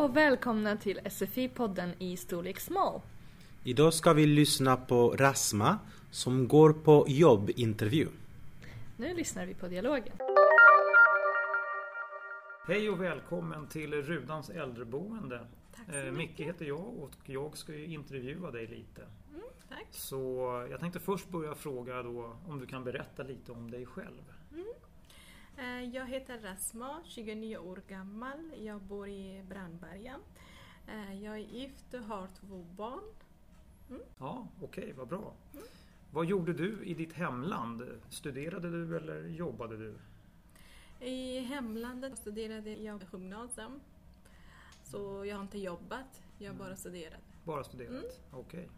och välkomna till SFI-podden i storlek small. Idag ska vi lyssna på Rasma som går på jobbintervju. Nu lyssnar vi på dialogen. Hej och välkommen till Rudans äldreboende. Tack så Eh. Micke heter jag och jag ska ju intervjua dig lite. Tack. Så jag tänkte först börja fråga då om du kan berätta lite om dig själv. Eh, Jag heter Rasma, 29 år gammal. Jag bor i Brandbergen. Eh, Jag är gift och har två barn. Ja, okej, vad bra. Vad gjorde du i ditt hemland? Studerade du eller jobbade du? I hemlandet studerade jag gymnasium. Så jag har inte jobbat, jag har bara studerat. Bara studerat? Okej.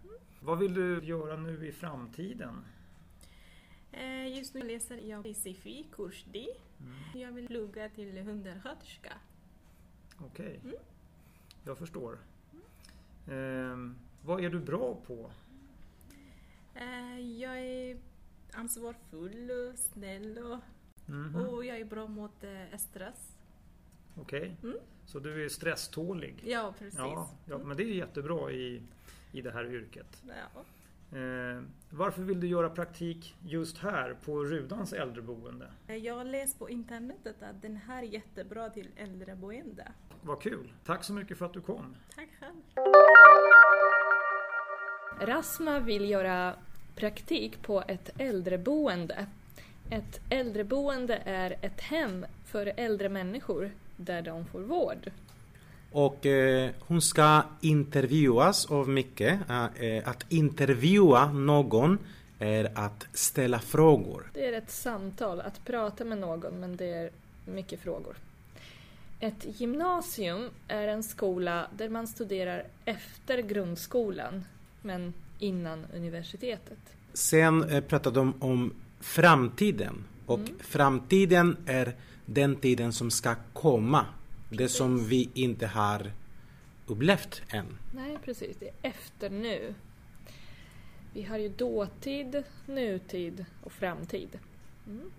Vad vill du göra nu i framtiden? Eh, Just nu läser jag i SFI, kurs D. Jag vill plugga till undersköterska. Okej, jag förstår. Ehm, vad är du bra på? Eh, Jag är ansvarsfull och snäll och, Mhm, och jag är bra mot eh, stress. Okej, Mm. så du är stresstålig? Ja, precis. Ja, ja, men det är jättebra i, i det här yrket. Ja. Eh, varför vill du göra praktik just här på Rudans äldreboende? Jag har läst på internetet att den här är jättebra till äldreboende. Vad kul! Tack så mycket för att du kom. Tack själv. Rasma vill göra praktik på ett äldreboende. Ett äldreboende är ett hem för äldre människor där de får vård. Och eh, hon ska intervjuas av Micke. Eh, eh, att intervjua någon är att ställa frågor. Det är ett samtal, att prata med någon, men det är mycket frågor. Ett gymnasium är en skola där man studerar efter grundskolan, men innan universitetet. Sen eh, pratar de om framtiden. Och framtiden är den tiden som ska komma. Det som vi inte har upplevt än. Nej, precis. Det är efter nu. Vi har ju dåtid, nutid och framtid. Mm.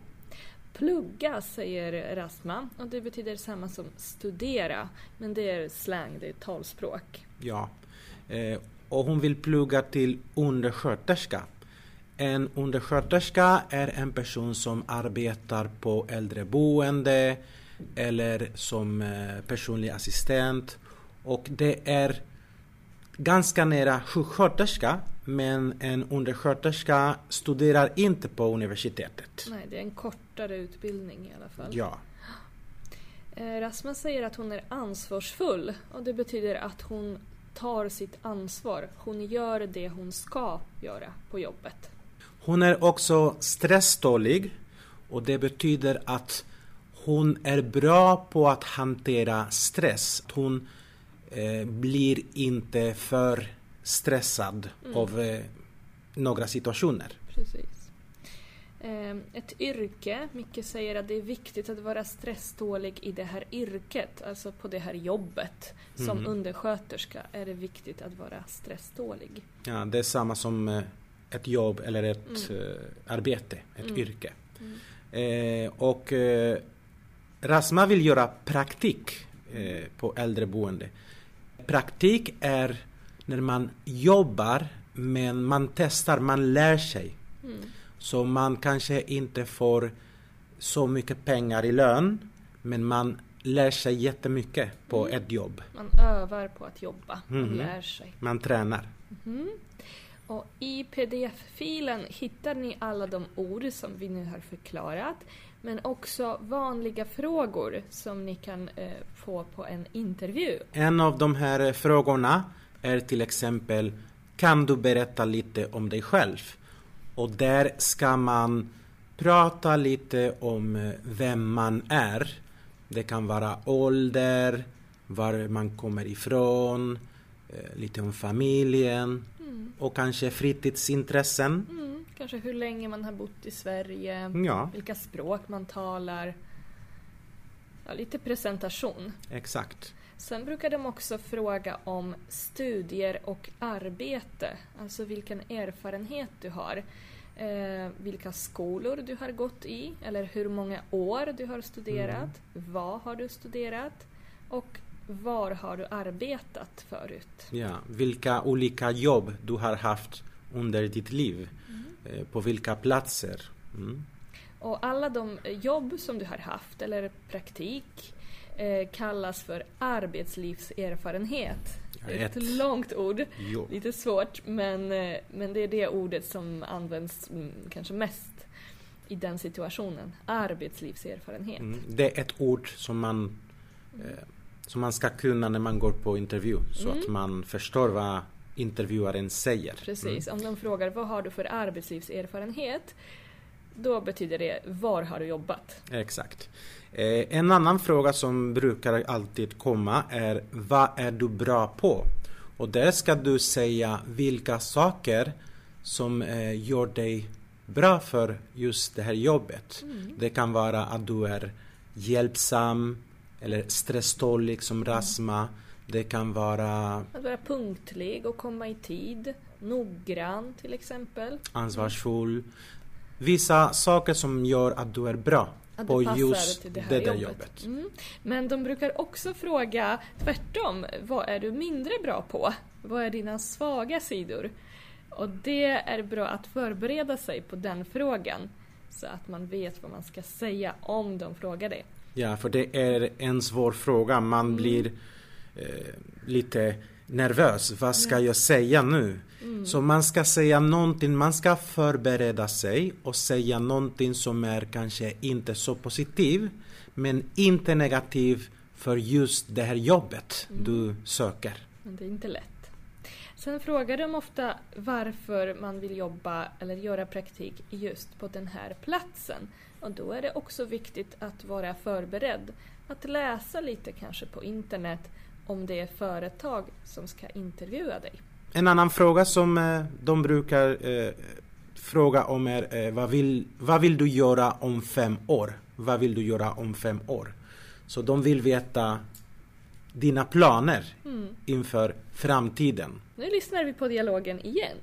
Plugga säger Rasma och det betyder samma som studera. Men det är slang, det är talspråk. Ja. Eh, och hon vill plugga till undersköterska. En undersköterska är en person som arbetar på äldreboende eller som eh, personlig assistent. Och det är ganska nära sjuksköterska men en undersköterska studerar inte på universitetet. Nej, det är en kortare utbildning i alla fall. Ja. Eh, Rasma säger att hon är ansvarsfull och det betyder att hon tar sitt ansvar. Hon gör det hon ska göra på jobbet. Hon är också stresstålig och det betyder att hon är bra på att hantera stress. Hon eh, blir inte för stressad av eh, några situationer. Precis. Eh, Ett yrke, Micke säger att det är viktigt att vara stresstålig i det här yrket, alltså på det här jobbet. Som Mhm. undersköterska är det viktigt att vara stresstålig. Ja, det är samma som eh, ett jobb eller ett eh, arbete, ett Mm. yrke. Eh, och eh, Rasma vill göra praktik eh, på äldreboende. Praktik är när man jobbar men man testar, man lär sig. Mm. Så man kanske inte får så mycket pengar i lön men man lär sig jättemycket på ett jobb. Man övar på att jobba och Mhm. lär sig. Man tränar. Och I pdf-filen hittar ni alla de ord som vi nu har förklarat men också vanliga frågor som ni kan eh, få på en intervju. En av de här eh, frågorna är till exempel Kan du berätta lite om dig själv? Och där ska man prata lite om eh, vem man är. Det kan vara ålder, var man kommer ifrån, eh, lite om familjen och kanske fritidsintressen. Mm, kanske hur länge man har bott i Sverige, Ja, vilka språk man talar. Ja, lite presentation. exakt. Sen brukar de också fråga om studier och arbete, alltså vilken erfarenhet du har. Eh, vilka skolor du har gått i, eller hur många år du har studerat. Vad har du studerat? Och var har du arbetat förut? Ja, vilka olika jobb du har haft under ditt liv. Eh, På vilka platser. Mm. Och alla de jobb som du har haft, eller praktik, eh, kallas för arbetslivserfarenhet. Ett ett- långt ord, Jo. lite svårt, men, eh, men det är det ordet som används mm, kanske mest i den situationen. Arbetslivserfarenhet. Mm. Det är ett ord som man, eh, som man ska kunna när man går på intervju. Så Mm. att man förstår vad intervjuaren säger. Precis, om de frågar vad har du för arbetslivserfarenhet? Då betyder det var har du jobbat? Exakt. Eh, en annan fråga som brukar alltid komma är vad är du bra på? Och där ska du säga vilka saker som eh, gör dig bra för just det här jobbet. Det kan vara att du är hjälpsam eller stresstålig som Rasma. Det kan vara Att vara punktlig och komma i tid. Noggrann till exempel. ansvarsfull. Vissa saker som gör att du är bra Att på just det, det där jobbet. jobbet. Mm. Men de brukar också fråga tvärtom. Vad är du mindre bra på? Vad är dina svaga sidor? Och det är bra att förbereda sig på den frågan. Så att man vet vad man ska säga om de frågar det. Ja, för det är en svår fråga. Man Mm. blir lite nervös. Vad ska jag säga nu? Mm. Så man ska säga någonting, man ska förbereda sig och säga någonting som är kanske inte så positiv men inte negativ för just det här jobbet Mm. du söker. Men det är inte lätt. Sen frågar de ofta varför man vill jobba eller göra praktik just på den här platsen. Och då är det också viktigt att vara förberedd. Att läsa lite kanske på internet om det är företag som ska intervjua dig. En annan fråga som eh, de brukar eh, fråga om är eh, vad, vill, vad vill du göra om fem år? Vad vill du göra om fem år? Så de vill veta dina planer Mm. inför framtiden. Nu lyssnar vi på dialogen igen.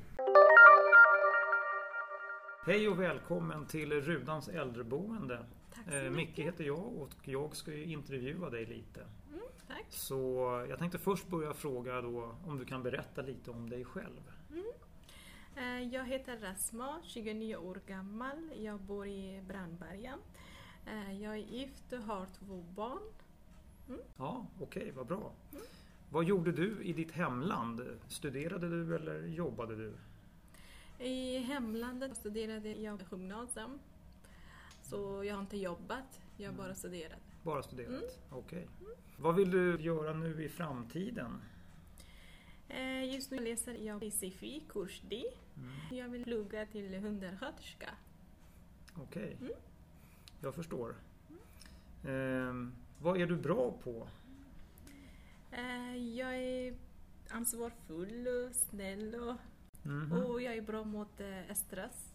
Hej och välkommen till Rudans äldreboende. Tack så Eh, mycket. Micke heter jag och jag ska ju intervjua dig lite. Tack. Så jag tänkte först börja fråga då om du kan berätta lite om dig själv. Eh, Jag heter Rasma, 29 år gammal. Jag bor i Brandbergen. Eh, Jag är gift och har två barn. Ja, okej, vad bra. Vad gjorde du i ditt hemland? Studerade du eller jobbade du? I hemlandet studerade jag gymnasium. Så jag har inte jobbat, jag har bara studerat. Bara studerat? Okej. Vad vill du göra nu i framtiden? Eh, Just nu läser jag PCFI, kurs D. Jag vill plugga till undersköterska. Okej, jag förstår. Ehm, vad är du bra på? Eh, Jag är ansvarsfull, och snäll och, Mhm, och jag är bra mot eh, stress.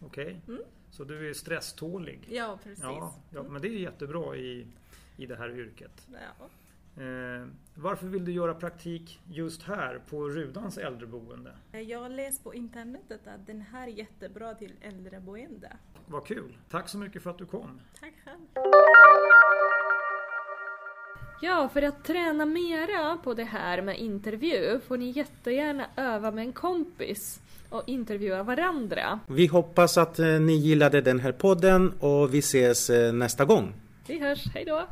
Okej, Mm. så du är stresstålig? Ja, precis. Ja, ja, men det är jättebra i, i det här yrket. Ja. Eh, varför vill du göra praktik just här på Rudans äldreboende? Eh, Jag har läst på internetet att den här är jättebra till äldreboende. Vad kul! Tack så mycket för att du kom. Tack själv. Ja, för att träna mera på det här med intervju får ni jättegärna öva med en kompis och intervjua varandra. Vi hoppas att eh, ni gillade den här podden och vi ses eh, nästa gång. Vi hörs, hejdå!